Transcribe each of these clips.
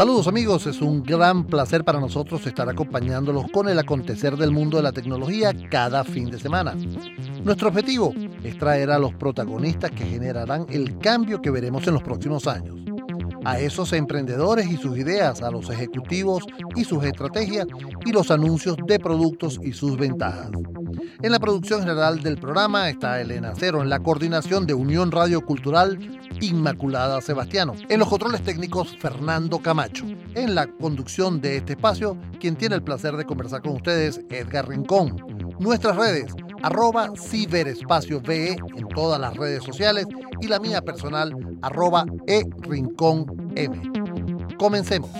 Saludos amigos, es un gran placer para nosotros estar acompañándolos con el acontecer del mundo de la tecnología cada fin de semana. Nuestro objetivo es traer a los protagonistas que generarán el cambio que veremos en los próximos años. A esos emprendedores y sus ideas, a los ejecutivos y sus estrategias y los anuncios de productos y sus ventajas. En la producción general del programa está Elena Cero, en la coordinación de Unión Radio Cultural Inmaculada Sebastiano. En los controles técnicos Fernando Camacho. En la conducción de este espacio, quien tiene el placer de conversar con ustedes, Edgar Rincón. Nuestras redes, arroba ciberespacio VE en todas las redes sociales y la mía personal, arroba e rincón M. Comencemos.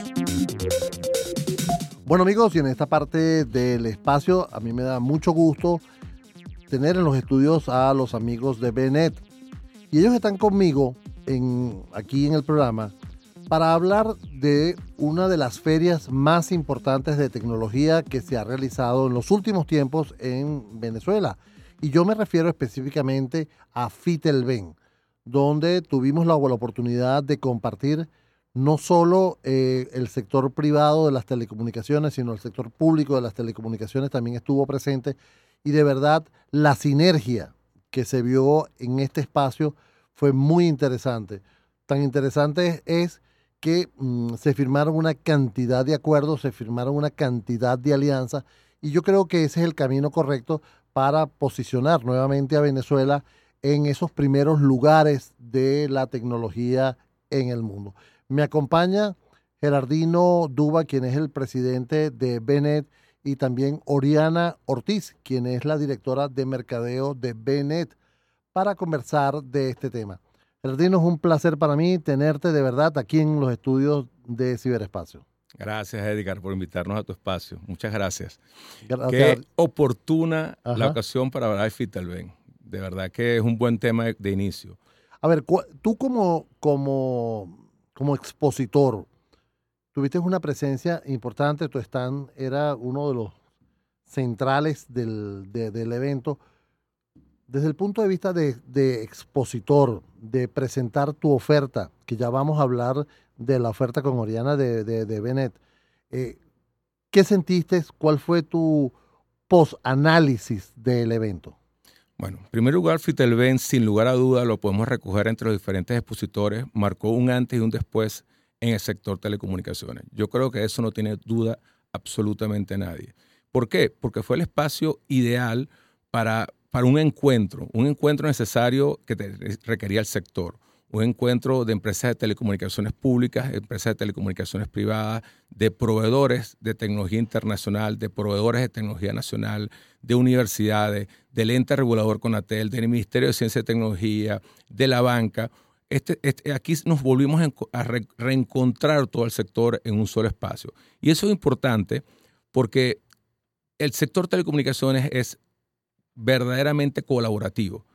Bueno amigos, y en esta parte del espacio a mí me da mucho gusto tener en los estudios a los amigos de Benet. Y ellos están conmigo en, aquí en el programa para hablar de una de las ferias más importantes de tecnología que se ha realizado en los últimos tiempos en Venezuela. Y yo me refiero específicamente a Fitelben, donde tuvimos la, oportunidad de compartir no solo eh, el sector privado de las telecomunicaciones, sino el sector público de las telecomunicaciones también estuvo presente y de verdad la sinergia que se vio en este espacio fue muy interesante. Tan interesante es que mm, se firmaron una cantidad de acuerdos, se firmaron una cantidad de alianzas y yo creo que ese es el camino correcto para posicionar nuevamente a Venezuela en esos primeros lugares de la tecnología en el mundo. Me acompaña Gerardino Duba, quien es el presidente de Benet, y también Oriana Ortiz, quien es la directora de mercadeo de Benet, para conversar de este tema. Gerardino, es un placer para mí tenerte de verdad aquí en los estudios de Ciberespacio. Gracias, Edgar, por invitarnos a tu espacio. Muchas gracias. Qué oportuna la ocasión para hablar de Fitalben. De verdad que es un buen tema de, inicio. A ver, tú como, como como expositor, tuviste una presencia importante, tu stand era uno de los centrales del, evento. Desde el punto de vista de, expositor, de presentar tu oferta, que ya vamos a hablar de la oferta con Oriana de, de, Benet, eh, ¿qué sentiste? ¿Cuál fue tu post-análisis del evento? Bueno, en primer lugar, Fitelben, sin lugar a duda, lo podemos recoger entre los diferentes expositores, marcó un antes y un después en el sector telecomunicaciones. Yo creo que eso no tiene duda absolutamente nadie. ¿Por qué? Porque fue el espacio ideal para, para un encuentro, un encuentro necesario que requería el sector un encuentro de empresas de telecomunicaciones públicas, empresas de telecomunicaciones privadas, de proveedores de tecnología internacional, de proveedores de tecnología nacional, de universidades, del ente regulador Conatel, del Ministerio de Ciencia y Tecnología, de la banca. Este, este aquí nos volvimos a reencontrar todo el sector en un solo espacio. Y eso es importante porque el sector telecomunicaciones es verdaderamente colaborativo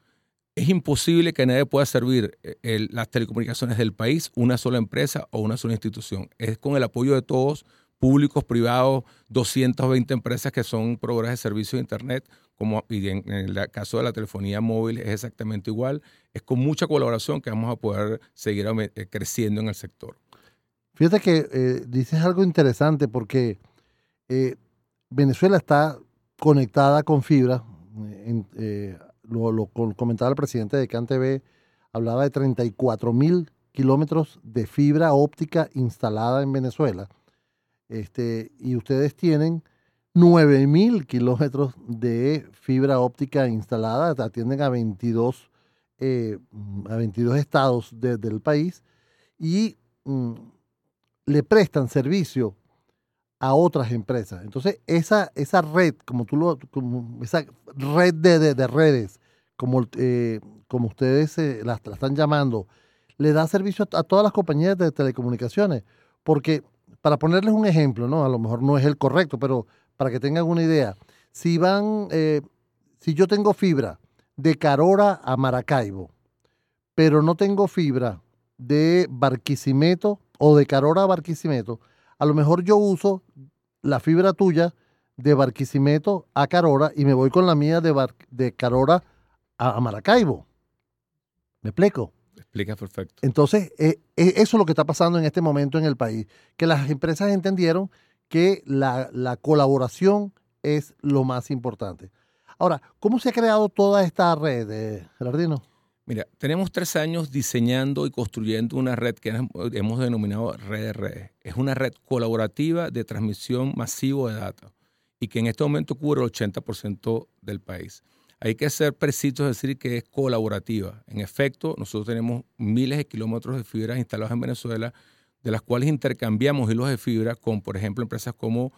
es imposible que nadie pueda servir eh, las telecomunicaciones del país, una sola empresa o una sola institución. Es con el apoyo de todos, públicos, privados, 220 empresas que son proveedores de servicios de Internet, como y en, el caso de la telefonía móvil es exactamente igual. Es con mucha colaboración que vamos a poder seguir eh, creciendo en el sector. Fíjate que eh, dices algo interesante porque Venezuela está conectada con fibra. En, lo, comentaba el presidente de CanTV, hablaba de 34 mil kilómetros de fibra óptica instalada en Venezuela. Este, y ustedes tienen 9 mil kilómetros de fibra óptica instalada, atienden a 22, eh, a 22 estados del país y mm, le prestan servicio a otras empresas. Entonces, esa, esa red, como tú lo, como esa red de, redes, como, eh, como ustedes eh, la, están llamando, le da servicio a, todas las compañías de telecomunicaciones. Porque, para ponerles un ejemplo, ¿no? A lo mejor no es el correcto, pero para que tengan una idea, si van, eh, si yo tengo fibra de Carora a Maracaibo, pero no tengo fibra de Barquisimeto o de Carora a Barquisimeto, a lo mejor yo uso la fibra tuya de Barquisimeto a Carora y me voy con la mía de, de Carora a, Maracaibo. ¿Me explico? explica perfecto. Entonces, eh, eh, eso es lo que está pasando en este momento en el país, que las empresas entendieron que la, la colaboración es lo más importante. Ahora, ¿cómo se ha creado toda esta red, eh, Gerardino? Mira, tenemos tres años diseñando y construyendo una red que hemos denominado red de redes. Es una red colaborativa de transmisión masivo de datos y que en este momento cubre el 80% del país. Hay que ser precisos, decir que es colaborativa. En efecto, nosotros tenemos miles de kilómetros de fibra instalados en Venezuela, de las cuales intercambiamos hilos de fibra con, por ejemplo, empresas como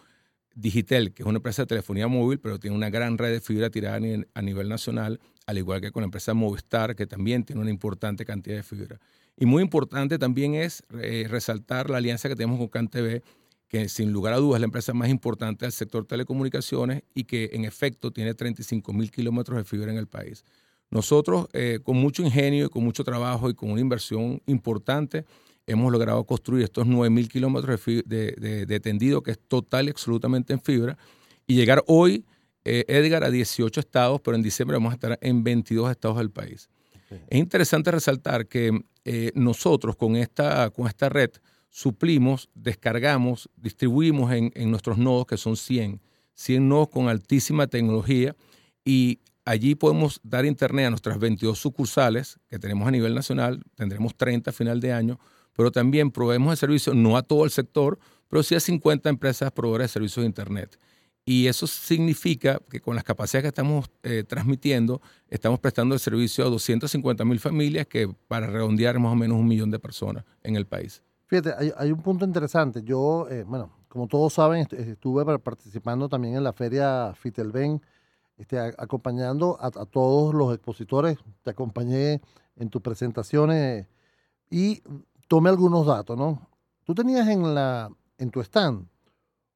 Digitel, que es una empresa de telefonía móvil, pero tiene una gran red de fibra tirada a nivel nacional, al igual que con la empresa Movistar, que también tiene una importante cantidad de fibra. Y muy importante también es eh, resaltar la alianza que tenemos con CanTV, que sin lugar a dudas es la empresa más importante del sector telecomunicaciones y que en efecto tiene 35 mil kilómetros de fibra en el país. Nosotros, eh, con mucho ingenio y con mucho trabajo y con una inversión importante, hemos logrado construir estos 9 mil kilómetros de, tendido que es total y absolutamente en fibra y llegar hoy eh, Edgar a 18 estados, pero en diciembre vamos a estar en 22 estados del país. Es interesante resaltar que eh, nosotros con esta, con esta red suplimos, descargamos, distribuimos en, en, nuestros nodos, que son 100, 100 nodos con altísima tecnología, y allí podemos dar internet a nuestras 22 sucursales que tenemos a nivel nacional, tendremos 30 a final de año, pero también proveemos de servicios no a todo el sector, pero sí a 50 empresas proveedoras de servicios de internet. Y eso significa que con las capacidades que estamos eh, transmitiendo, estamos prestando el servicio a 250 mil familias, que para redondear más o menos un millón de personas en el país. Fíjate, hay, un punto interesante. Yo, eh, bueno, como todos saben, estuve participando también en la feria Fitelben, este, acompañando a, todos los expositores. Te acompañé en tus presentaciones y tomé algunos datos, ¿no? Tú tenías en, la, en tu stand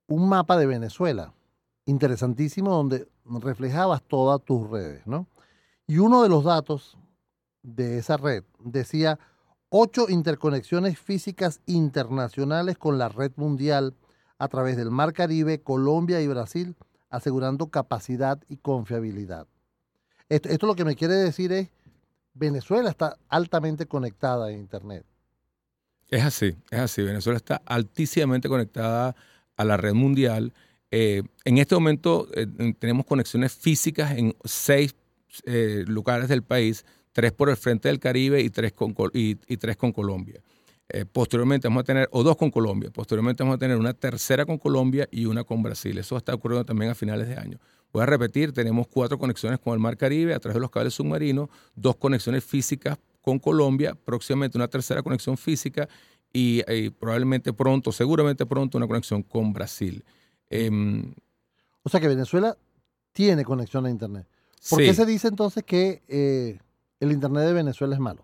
un mapa de Venezuela interesantísimo donde reflejabas todas tus redes, ¿no? Y uno de los datos de esa red decía ocho interconexiones físicas internacionales con la red mundial a través del Mar Caribe, Colombia y Brasil, asegurando capacidad y confiabilidad. Esto, esto lo que me quiere decir es, Venezuela está altamente conectada a Internet. Es así, es así. Venezuela está altísimamente conectada a la red mundial eh, en este momento eh, tenemos conexiones físicas en seis eh, lugares del país, tres por el frente del Caribe y tres con, y, tres con Colombia. posteriormente vamos a tener, o dos con Colombia, posteriormente vamos a tener una tercera con Colombia y una con Brasil. Eso está ocurriendo también a finales de año. Voy a repetir, tenemos cuatro conexiones con el Mar Caribe a través de los cables submarinos, dos conexiones físicas con Colombia, próximamente una tercera conexión física y probablemente pronto, seguramente pronto, una conexión con Brasil. Em, o sea que Venezuela tiene conexión a Internet. ¿Por qué se dice entonces que eh, el Internet de Venezuela es malo?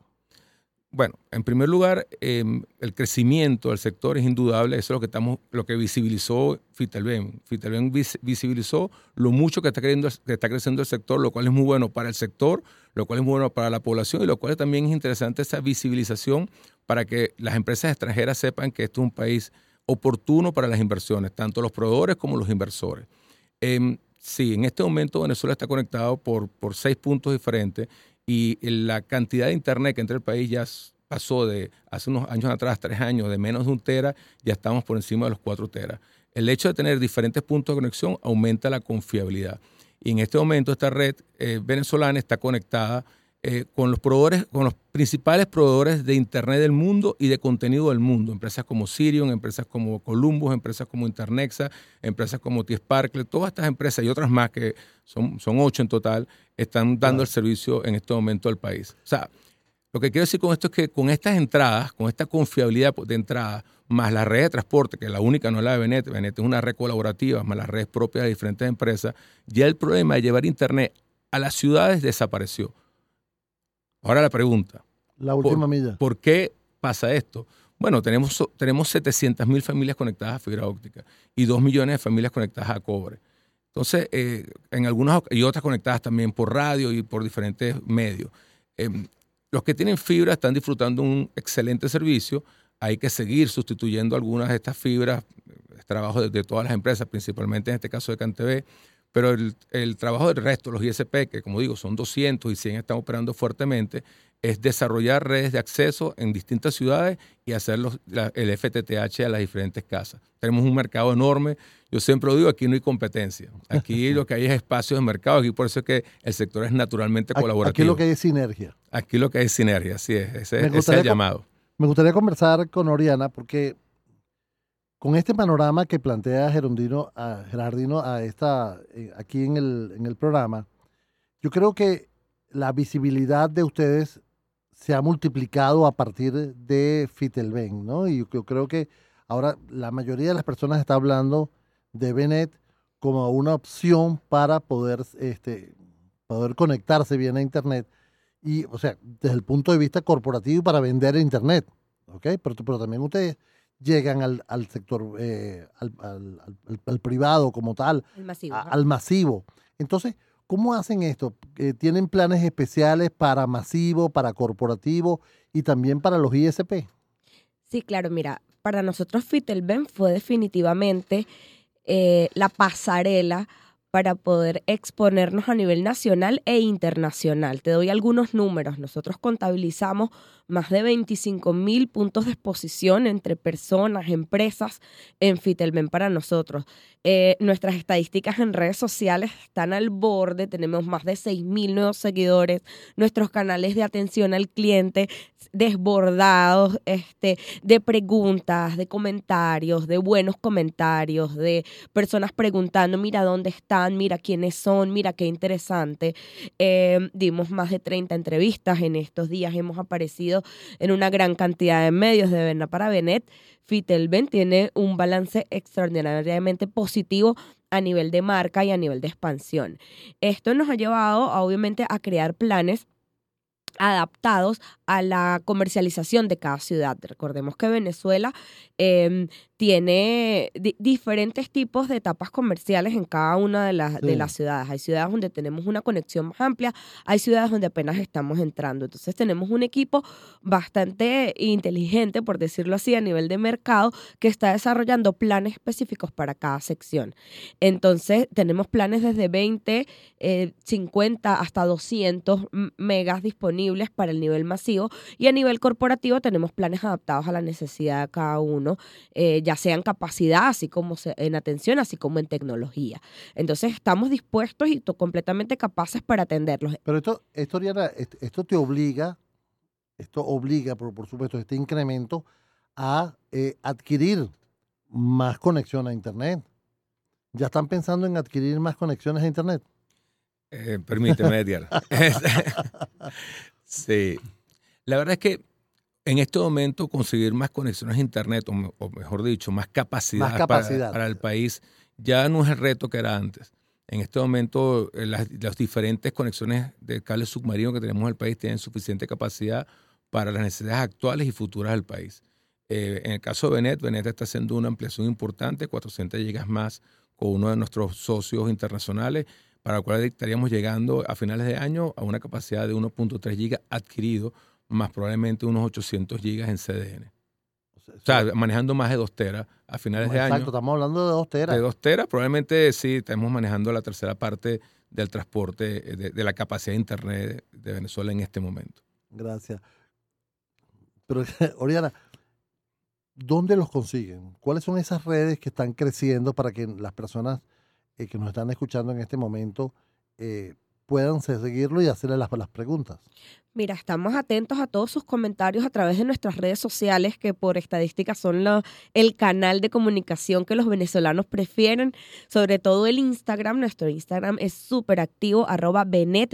Bueno, en primer lugar, em, el crecimiento del sector es indudable. Eso es lo que estamos, lo que visibilizó Fitelben. Fitelben visibilizó lo mucho que está, creciendo, que está creciendo el sector, lo cual es muy bueno para el sector, lo cual es muy bueno para la población y lo cual también es interesante esa visibilización para que las empresas extranjeras sepan que esto es un país oportuno para las inversiones, tanto los proveedores como los inversores. Em, sí, en este momento Venezuela está conectado por, por seis puntos diferentes y la cantidad de internet que entra el país ya pasó de hace unos años atrás, tres años, de menos de un tera, ya estamos por encima de los cuatro teras. El hecho de tener diferentes puntos de conexión aumenta la confiabilidad. Y en este momento esta red eh, venezolana está conectada eh, con los proveedores, con los principales proveedores de Internet del mundo y de contenido del mundo. Empresas como Sirion, empresas como Columbus, empresas como Internexa, empresas como T-Sparkle, todas estas empresas y otras más que son, son ocho en total, están dando el servicio en este momento al país. O sea, lo que quiero decir con esto es que con estas entradas, con esta confiabilidad de entrada, más la red de transporte, que la única no es la de Benet, Benet es una red colaborativa, más las redes propias de diferentes empresas, ya el problema de llevar Internet a las ciudades desapareció. Ahora la pregunta. La última ¿por, milla. ¿Por qué pasa esto? Bueno, tenemos, tenemos 700 mil familias conectadas a fibra óptica y 2 millones de familias conectadas a cobre. Entonces, eh, en algunas y otras conectadas también por radio y por diferentes medios. Em, los que tienen fibra están disfrutando un excelente servicio. Hay que seguir sustituyendo algunas de estas fibras, es trabajo de, de, todas las empresas, principalmente en este caso de CanTV, pero el, trabajo del resto, los ISP, que como digo son 200 y 100 están operando fuertemente, es desarrollar redes de acceso en distintas ciudades y hacer el FTTH a las diferentes casas. Tenemos un mercado enorme. Yo siempre lo digo, aquí no hay competencia. Aquí lo que hay es espacios de mercado. Aquí por eso es que el sector es naturalmente colaborativo. Aquí lo que hay es sinergia. Aquí lo que hay es sinergia, así es. Ese, es el llamado. Me gustaría conversar con Oriana porque con este panorama que plantea Gerardino, a, Gerardino a esta, eh, aquí en el, en el programa, yo creo que la visibilidad de ustedes se ha multiplicado a partir de Fitelben, ¿no? Y yo creo que ahora la mayoría de las personas está hablando de Benet como una opción para poder, este, poder conectarse bien a Internet. Y, o sea, desde el punto de vista corporativo para vender Internet, ¿ok? Pero también ustedes llegan al, al sector, eh, al, al, al, privado como tal, masivo, al masivo. Entonces, ¿Cómo hacen esto? Eh, ¿Tienen planes especiales para masivo, para corporativo y también para los ISP? Sí, claro, mira, para nosotros Fitelben fue definitivamente eh, la pasarela para poder exponernos a nivel nacional e internacional. Te doy algunos números. Nosotros contabilizamos más de 25 mil puntos de exposición entre personas, empresas en Fitelben para nosotros. Eh, nuestras estadísticas en redes sociales están al borde, tenemos más de 6 mil nuevos seguidores, nuestros canales de atención al cliente desbordados este, de preguntas, de comentarios, de buenos comentarios, de personas preguntando, mira dónde mira quiénes son, mira qué interesante. Eh, dimos más de 30 entrevistas en estos días, hemos aparecido en una gran cantidad de medios de Berna para Benet, Fitelben tiene un balance extraordinariamente positivo a nivel de marca y a nivel de expansión. Esto nos ha llevado, obviamente, a crear planes adaptados a la comercialización de cada ciudad. Recordemos que Venezuela em, tiene diferentes tipos de etapas comerciales en cada una de las, de las ciudades. Hay ciudades donde tenemos una conexión más amplia, hay ciudades donde apenas estamos entrando. Entonces tenemos un equipo bastante inteligente, por decirlo así, a nivel de mercado, que está desarrollando planes específicos para cada sección. Entonces tenemos planes desde 20, 50 eh, hasta 200 megas disponibles para el nivel masivo y a nivel corporativo tenemos planes adaptados a la necesidad de cada uno. Eh, ya sea en capacidad, así como en atención, así como en tecnología. Entonces estamos dispuestos y completamente capaces para atenderlos. Pero esto, esto, esto te obliga, esto obliga, por, por supuesto, este incremento a eh, adquirir más conexión a Internet. ¿Ya están pensando en adquirir más conexiones a Internet? Eh, permíteme, Edgar. sí. La verdad es que en este momento conseguir más conexiones a Internet, o, mejor dicho, más capacidad, Para, el país, ya no es el reto que era antes. En este momento, eh, las, diferentes conexiones de cable submarino que tenemos en el país tienen suficiente capacidad para las necesidades actuales y futuras del país. Eh, en el caso de Benet, Benet está haciendo una ampliación importante, 400 gigas más con uno de nuestros socios internacionales, para el cual estaríamos llegando a finales de año a una capacidad de 1.3 gigas adquirido más probablemente unos 800 gigas en CDN. O sea, manejando más de 2 teras a finales de año. Exacto, estamos hablando de 2 teras. De 2 teras, probablemente sí, estamos manejando la tercera parte del transporte, eh, de, la capacidad de Internet de Venezuela en este momento. Gracias. Pero, Oriana, ¿dónde los consiguen? ¿Cuáles son esas redes que están creciendo para que las personas eh, que nos están escuchando en este momento eh, puedan seguirlo y hacerle las, las preguntas? Mira, estamos atentos a todos sus comentarios a través de nuestras redes sociales, que por estadística son el canal de comunicación que los venezolanos prefieren, sobre todo el Instagram. Nuestro Instagram es súper activo, arroba BE.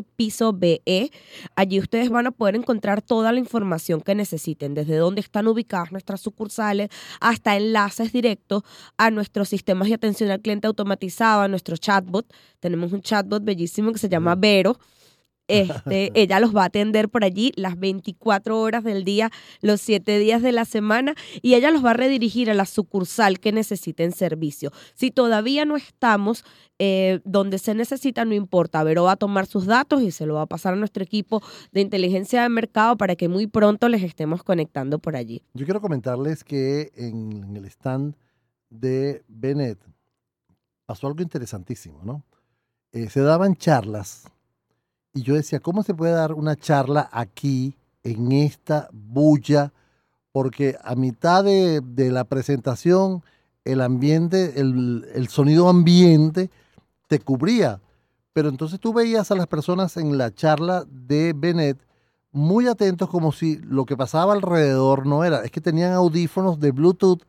Allí ustedes van a poder encontrar toda la información que necesiten, desde dónde están ubicadas nuestras sucursales, hasta enlaces directos a nuestros sistemas de atención al cliente automatizado, a nuestro chatbot. Tenemos un chatbot bellísimo que se llama Vero este, ella los va a atender por allí las 24 horas del día, los 7 días de la semana y ella los va a redirigir a la sucursal que necesiten servicio. Si todavía no estamos eh, donde se necesita, no importa. Vero va a tomar sus datos y se lo va a pasar a nuestro equipo de inteligencia de mercado para que muy pronto les estemos conectando por allí. Yo quiero comentarles que en, el stand de Bennett pasó algo interesantísimo, ¿no? Eh, se daban charlas y yo decía, ¿cómo se puede dar una charla aquí en esta bulla, porque a mitad de, la presentación el ambiente, el, el, sonido ambiente te cubría. Pero entonces tú veías a las personas en la charla de Bennett muy atentos como si lo que pasaba alrededor no era, es que tenían audífonos de Bluetooth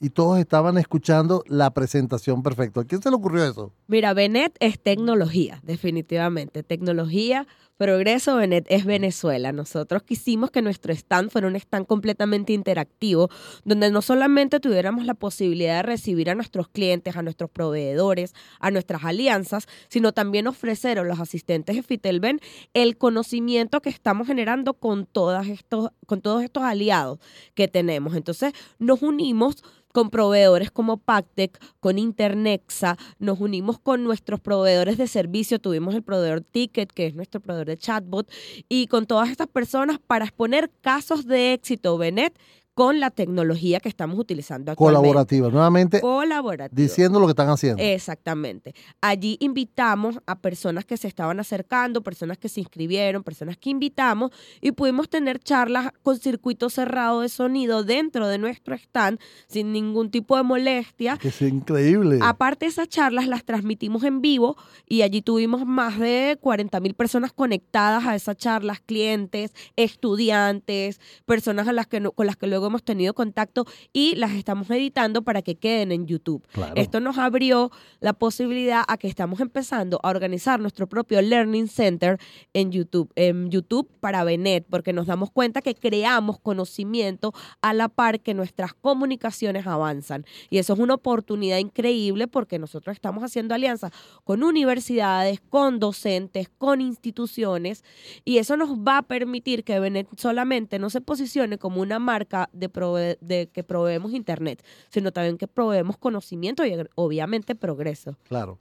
y todos estaban escuchando la presentación perfecta. ¿A quién se le ocurrió eso? Mira, Benet es tecnología, definitivamente. Tecnología Progreso Benet es Venezuela. Nosotros quisimos que nuestro stand fuera un stand completamente interactivo, donde no solamente tuviéramos la posibilidad de recibir a nuestros clientes, a nuestros proveedores, a nuestras alianzas, sino también ofrecer a los asistentes de Fitelben el conocimiento que estamos generando con, todas estos, con todos estos aliados que tenemos. Entonces nos unimos con proveedores como Pactec, con Internexa, nos unimos con nuestros proveedores de servicio, tuvimos el proveedor Ticket, que es nuestro proveedor de chatbot, y con todas estas personas para exponer casos de éxito, Benet, con la tecnología que estamos utilizando actualmente. Colaborativa, nuevamente. Colaborativa. Diciendo lo que están haciendo. Exactamente. Allí invitamos a personas que se estaban acercando, personas que se inscribieron, personas que invitamos y pudimos tener charlas con circuito cerrado de sonido dentro de nuestro stand sin ningún tipo de molestia. Que es increíble. Aparte esas charlas las transmitimos en vivo y allí tuvimos más de 40 mil personas conectadas a esas charlas, clientes, estudiantes, personas a las que con las que luego hemos tenido contacto y las estamos editando para que queden en YouTube. Esto nos abrió la posibilidad a que estamos empezando a organizar nuestro propio Learning Center en YouTube, en YouTube para Benet, porque nos damos cuenta que creamos conocimiento a la par que nuestras comunicaciones avanzan. Y eso es una oportunidad increíble porque nosotros estamos haciendo alianzas con universidades, con docentes, con instituciones, y eso nos va a permitir que Benet solamente no se posicione como una marca de, que proveemos Internet, sino también que proveemos conocimiento y obviamente progreso. Claro.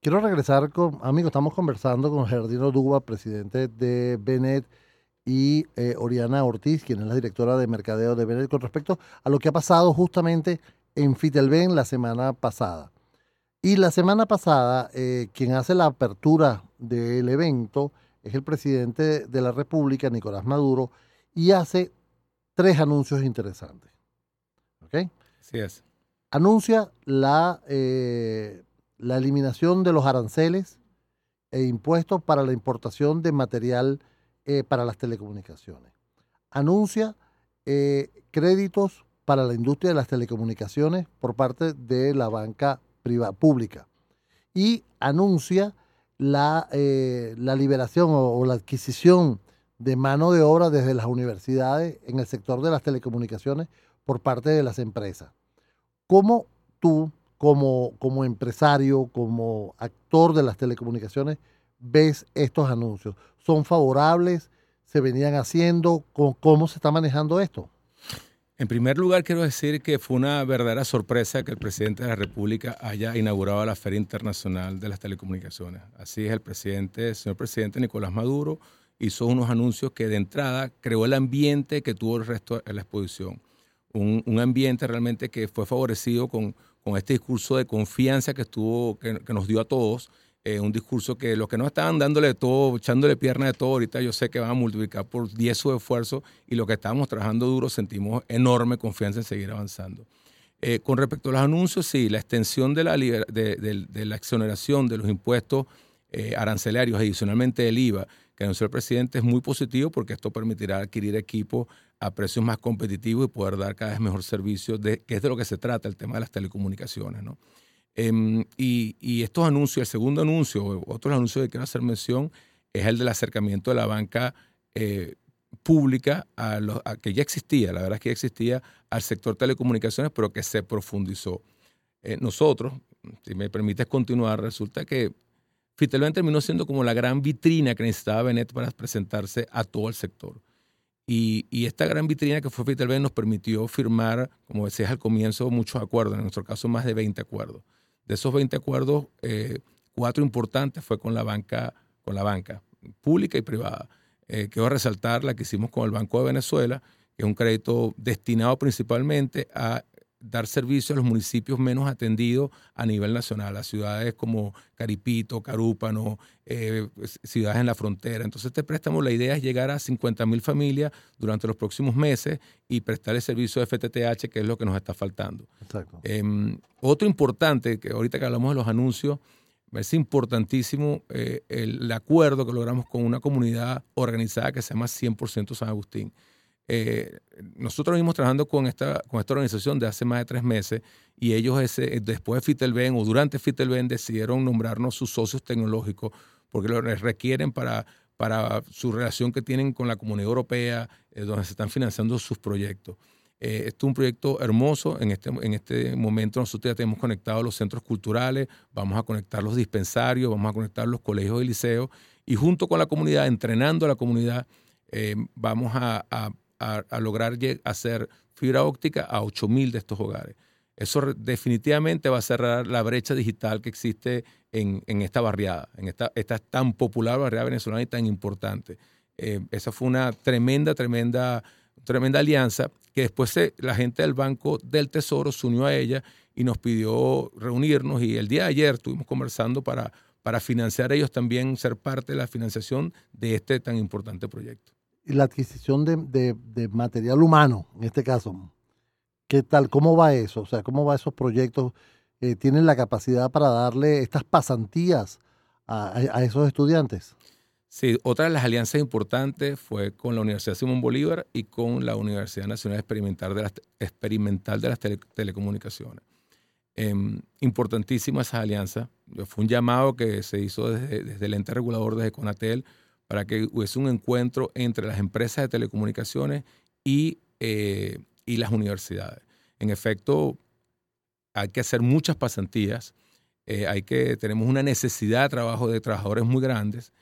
Quiero regresar con, amigos, estamos conversando con Jardino Duba, presidente de Benet, y eh, Oriana Ortiz, quien es la directora de mercadeo de Benet, con respecto a lo que ha pasado justamente en Fitelben la semana pasada. Y la semana pasada, eh, quien hace la apertura del evento es el presidente de la República, Nicolás Maduro, y hace tres anuncios interesantes. ¿Ok? Sí es. Anuncia la, eh, la eliminación de los aranceles e impuestos para la importación de material eh, para las telecomunicaciones. Anuncia eh, créditos para la industria de las telecomunicaciones por parte de la banca privada, pública. Y anuncia la, la liberación o la adquisición de mano de obra desde las universidades en el sector de las telecomunicaciones por parte de las empresas. ¿Cómo tú, como, como empresario, como actor de las telecomunicaciones, ves estos anuncios? ¿Son favorables? ¿Se venían haciendo? ¿Cómo se está manejando esto? En primer lugar, quiero decir que fue una verdadera sorpresa que el presidente de la República haya inaugurado la Feria Internacional de las Telecomunicaciones. Así es, el presidente, el señor presidente Nicolás Maduro, hizo unos anuncios que de entrada creó el ambiente que tuvo el resto de la exposición. Un, ambiente realmente que fue favorecido con, con, este discurso de confianza que, estuvo, que, nos dio a todos. Eh, un discurso que los que no estaban dándole todo, echándole pierna de todo, ahorita yo sé que van a multiplicar por 10 su esfuerzo y lo que estábamos trabajando duro sentimos enorme confianza en seguir avanzando. Eh, con respecto a los anuncios, sí, la extensión de la, de, la exoneración de los impuestos eh, arancelarios, adicionalmente del IVA, que anunció el presidente es muy positivo porque esto permitirá adquirir equipos a precios más competitivos y poder dar cada vez mejor servicio, de, que es de lo que se trata el tema de las telecomunicaciones. ¿no? Em, y, estos anuncios, el segundo anuncio, otro anuncio que quiero hacer mención, es el del acercamiento de la banca eh, pública a, lo, que ya existía, la verdad es que ya existía al sector telecomunicaciones, pero que se profundizó. Eh, nosotros, si me permites continuar, resulta que Fitelben terminó siendo como la gran vitrina que necesitaba Benet para presentarse a todo el sector. Y, esta gran vitrina que fue Fitelben nos permitió firmar, como decías al comienzo, muchos acuerdos, en nuestro caso más de 20 acuerdos. De esos 20 acuerdos, eh, cuatro importantes fue con la banca, con la banca pública y privada. Eh, quiero resaltar la que hicimos con el Banco de Venezuela, que es un crédito destinado principalmente a dar servicio a los municipios menos atendidos a nivel nacional, a ciudades como Caripito, Carúpano, eh, ciudades en la frontera. Entonces este préstamo, la idea es llegar a 50 mil familias durante los próximos meses y prestar el servicio de FTTH, que es lo que nos está faltando. Exacto. Em, otro importante, que ahorita que hablamos de los anuncios, es importantísimo eh, el, acuerdo que logramos con una comunidad organizada que se llama 100% San Agustín. Eh, nosotros venimos trabajando con esta, con esta organización de hace más de tres meses y ellos ese, después de Fitelben o durante Fitelben decidieron nombrarnos sus socios tecnológicos porque lo requieren para, para su relación que tienen con la comunidad europea, eh, donde se están financiando sus proyectos. Eh, esto es un proyecto hermoso. En este, en este momento nosotros ya tenemos conectados los centros culturales, vamos a conectar los dispensarios, vamos a conectar los colegios y liceos y junto con la comunidad, entrenando a la comunidad, vamos a, a a, lograr hacer fibra óptica a 8.000 de estos hogares. Eso definitivamente va a cerrar la brecha digital que existe en, esta barriada, en esta, esta tan popular barriada venezolana y tan importante. Eh, esa fue una tremenda, tremenda, tremenda alianza que después la gente del Banco del Tesoro se unió a ella y nos pidió reunirnos y el día de ayer estuvimos conversando para, para financiar ellos también, ser parte de la financiación de este tan importante proyecto la adquisición de, material humano, en este caso. ¿Qué tal? ¿Cómo va eso? O sea, ¿cómo va esos proyectos? Eh, ¿Tienen la capacidad para darle estas pasantías a, esos estudiantes? Sí, otra de las alianzas importantes fue con la Universidad Simón Bolívar y con la Universidad Nacional Experimental de las, Experimental de las Telecomunicaciones. Em, importantísima esa alianza. Fue un llamado que se hizo desde, desde el ente regulador, desde Conatel, para que hubiese un encuentro entre las empresas de telecomunicaciones y, eh, y las universidades. En efecto, hay que hacer muchas pasantías, eh, hay que, tenemos una necesidad de trabajo de trabajadores muy grandes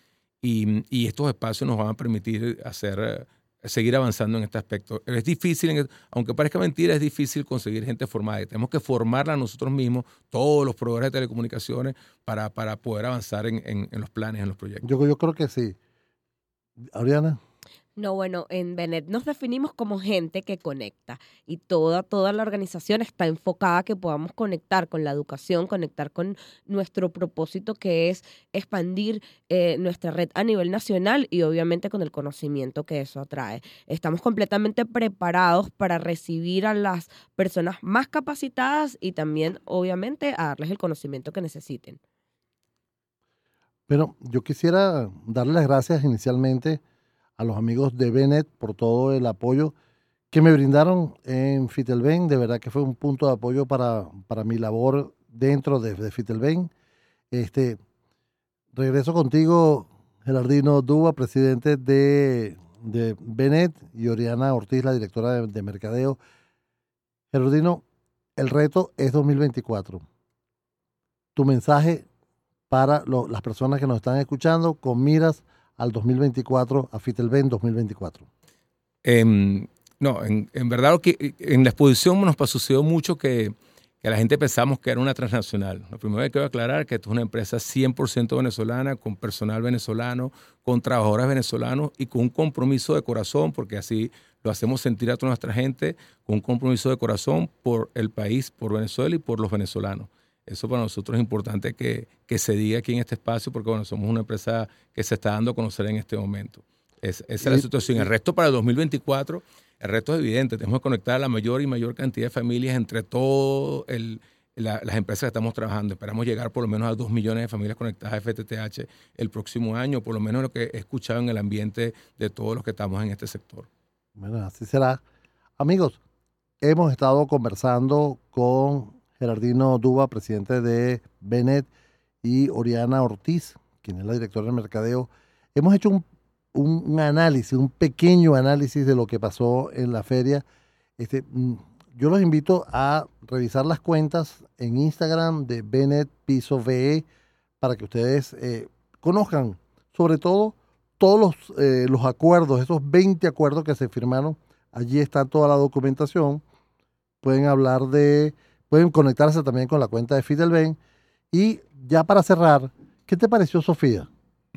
y, y estos espacios nos van a permitir hacer, seguir avanzando en este aspecto. Es difícil, aunque parezca mentira, es difícil conseguir gente formada. tenemos que formarla nosotros mismos, todos los proveedores de telecomunicaciones, para, para poder avanzar en, en, en los planes, en los proyectos. Yo, yo creo que sí. Adriana. No, bueno, en Benet nos definimos como gente que conecta y toda, toda la organización está enfocada a que podamos conectar con la educación, conectar con nuestro propósito que es expandir eh, nuestra red a nivel nacional y obviamente con el conocimiento que eso atrae. Estamos completamente preparados para recibir a las personas más capacitadas y también obviamente a darles el conocimiento que necesiten. Bueno, yo quisiera darle las gracias inicialmente a los amigos de Benet por todo el apoyo que me brindaron en Fitelben. De verdad que fue un punto de apoyo para, para mi labor dentro de, de Fitelben. Este, regreso contigo, Gerardino Duba, presidente de, de Benet, y Oriana Ortiz, la directora de, de Mercadeo. Gerardino, el reto es 2024. Tu mensaje para las personas que nos están escuchando con miras al 2024, a Fitelben 2024? Em, no, en, verdad que en la exposición nos sucedió mucho que, que, la gente pensamos que era una transnacional. Lo primero que quiero aclarar que esto es una empresa 100% venezolana, con personal venezolano, con trabajadores venezolanos y con un compromiso de corazón, porque así lo hacemos sentir a toda nuestra gente, con un compromiso de corazón por el país, por Venezuela y por los venezolanos. Eso para nosotros es importante que, se diga aquí en este espacio porque bueno, somos una empresa que se está dando a conocer en este momento. esa es la situación. El resto para el 2024, el resto es evidente. Tenemos que conectar a la mayor y mayor cantidad de familias entre todas las empresas que estamos trabajando. Esperamos llegar por lo menos a dos millones de familias conectadas a FTTH el próximo año, por lo menos lo que he escuchado en el ambiente de todos los que estamos en este sector. Bueno, así será. Amigos, hemos estado conversando con Gerardino Duba, presidente de Benet, y Oriana Ortiz, quien es la directora de mercadeo. Hemos hecho un, análisis, un pequeño análisis de lo que pasó en la feria. Este, mm, yo los invito a revisar las cuentas en Instagram de Benet Piso VE para que ustedes eh, conozcan sobre todo todos los, eh, los acuerdos, esos 20 acuerdos que se firmaron. Allí está toda la documentación. Pueden hablar de Pueden conectarse también con la cuenta de Fidelben. Y ya para cerrar, ¿qué te pareció Sofía?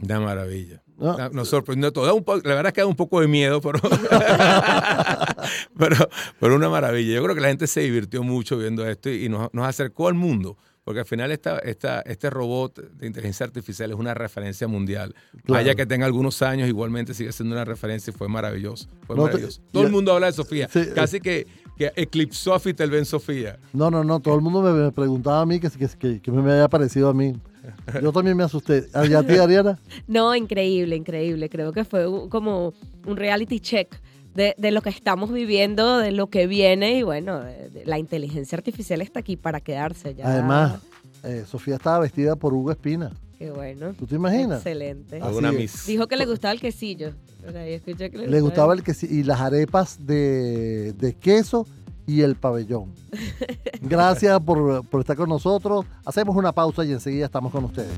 Una maravilla. No. Nos sorprendió todo. la verdad es que da un poco de miedo, pero, pero, pero, una maravilla. Yo creo que la gente se divirtió mucho viendo esto y, nos, nos, acercó al mundo. Porque al final esta, esta, este robot de inteligencia artificial es una referencia mundial. Vaya que tenga algunos años, igualmente sigue siendo una referencia y fue maravilloso. Fue maravilloso. todo el mundo habla de Sofía. Casi que, que eclipsó a Ben Sofía. No, no, no. Todo el mundo me, preguntaba a mí que, que, que, me había parecido a mí. Yo también me asusté. ¿Y a ti, Ariana? No, increíble, increíble. Creo que fue como un reality check de, de, lo que estamos viviendo, de lo que viene y bueno, la inteligencia artificial está aquí para quedarse ya. Además, eh, Sofía estaba vestida por Hugo Espina. Qué bueno. ¿Tú te imaginas? Excelente. Dijo que le gustaba el quesillo. le, gustaba, el quesillo y las arepas de, de queso y el pabellón. Gracias por, por estar con nosotros. Hacemos una pausa y enseguida estamos con ustedes.